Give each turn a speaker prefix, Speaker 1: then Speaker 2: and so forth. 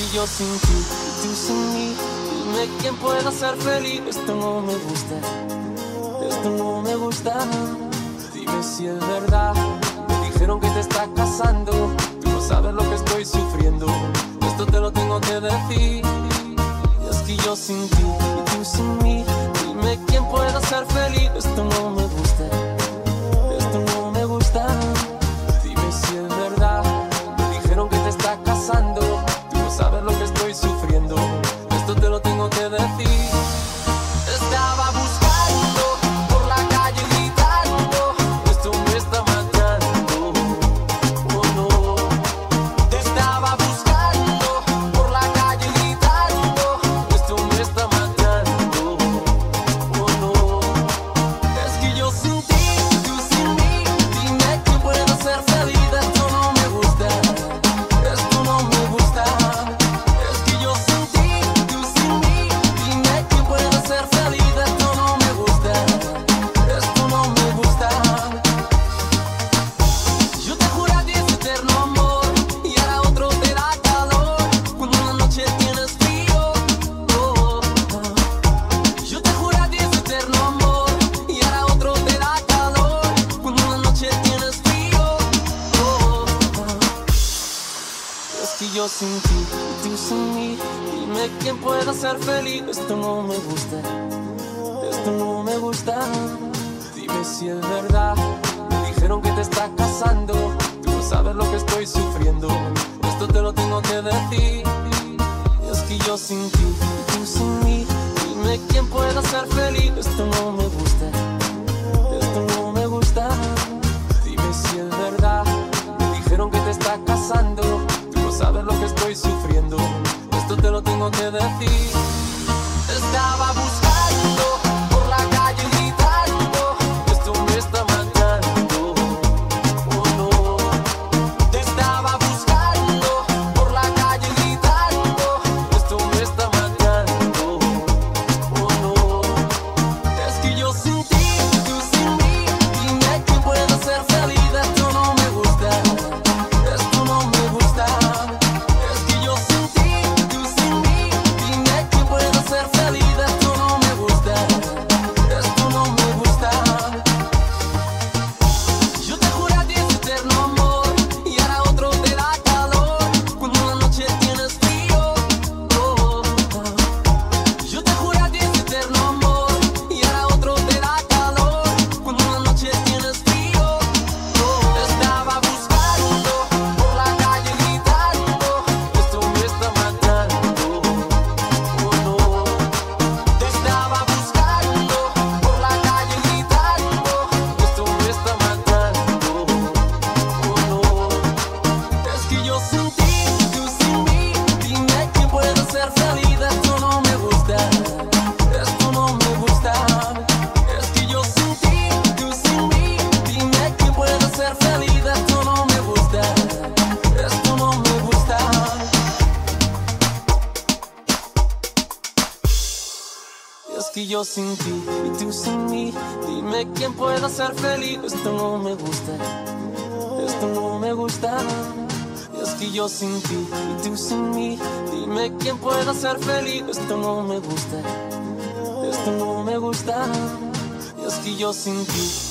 Speaker 1: que yo sin ti y tú sin mí. Dime quién pueda ser feliz. Esto no me gusta. Esto no me gusta. Dime si es verdad. Me dijeron que te estás casando. Tú no sabes lo que estoy sufriendo. Esto te lo tengo que decir. Y es que yo sin ti y tú sin mí. Dime quién pueda ser feliz. Esto no me gusta. Yo sin ti tú sin mí, dime quién pueda ser feliz. Esto no me gusta, esto no me gusta. Dime si es verdad. Me dijeron que te estás casando. Tú no sabes lo que estoy sufriendo. Esto te lo tengo que decir. Es que yo sin ti tú sin mí. Dime quién pueda ser feliz. Esto no me gusta. Lo yo sin ti y tú sin mí, dime quién pueda ser feliz. Esto no me gusta, esto no me gusta. Es que yo sin ti y tú sin mí, dime quién pueda ser feliz. Esto no me gusta, esto no me gusta. Es que yo sin ti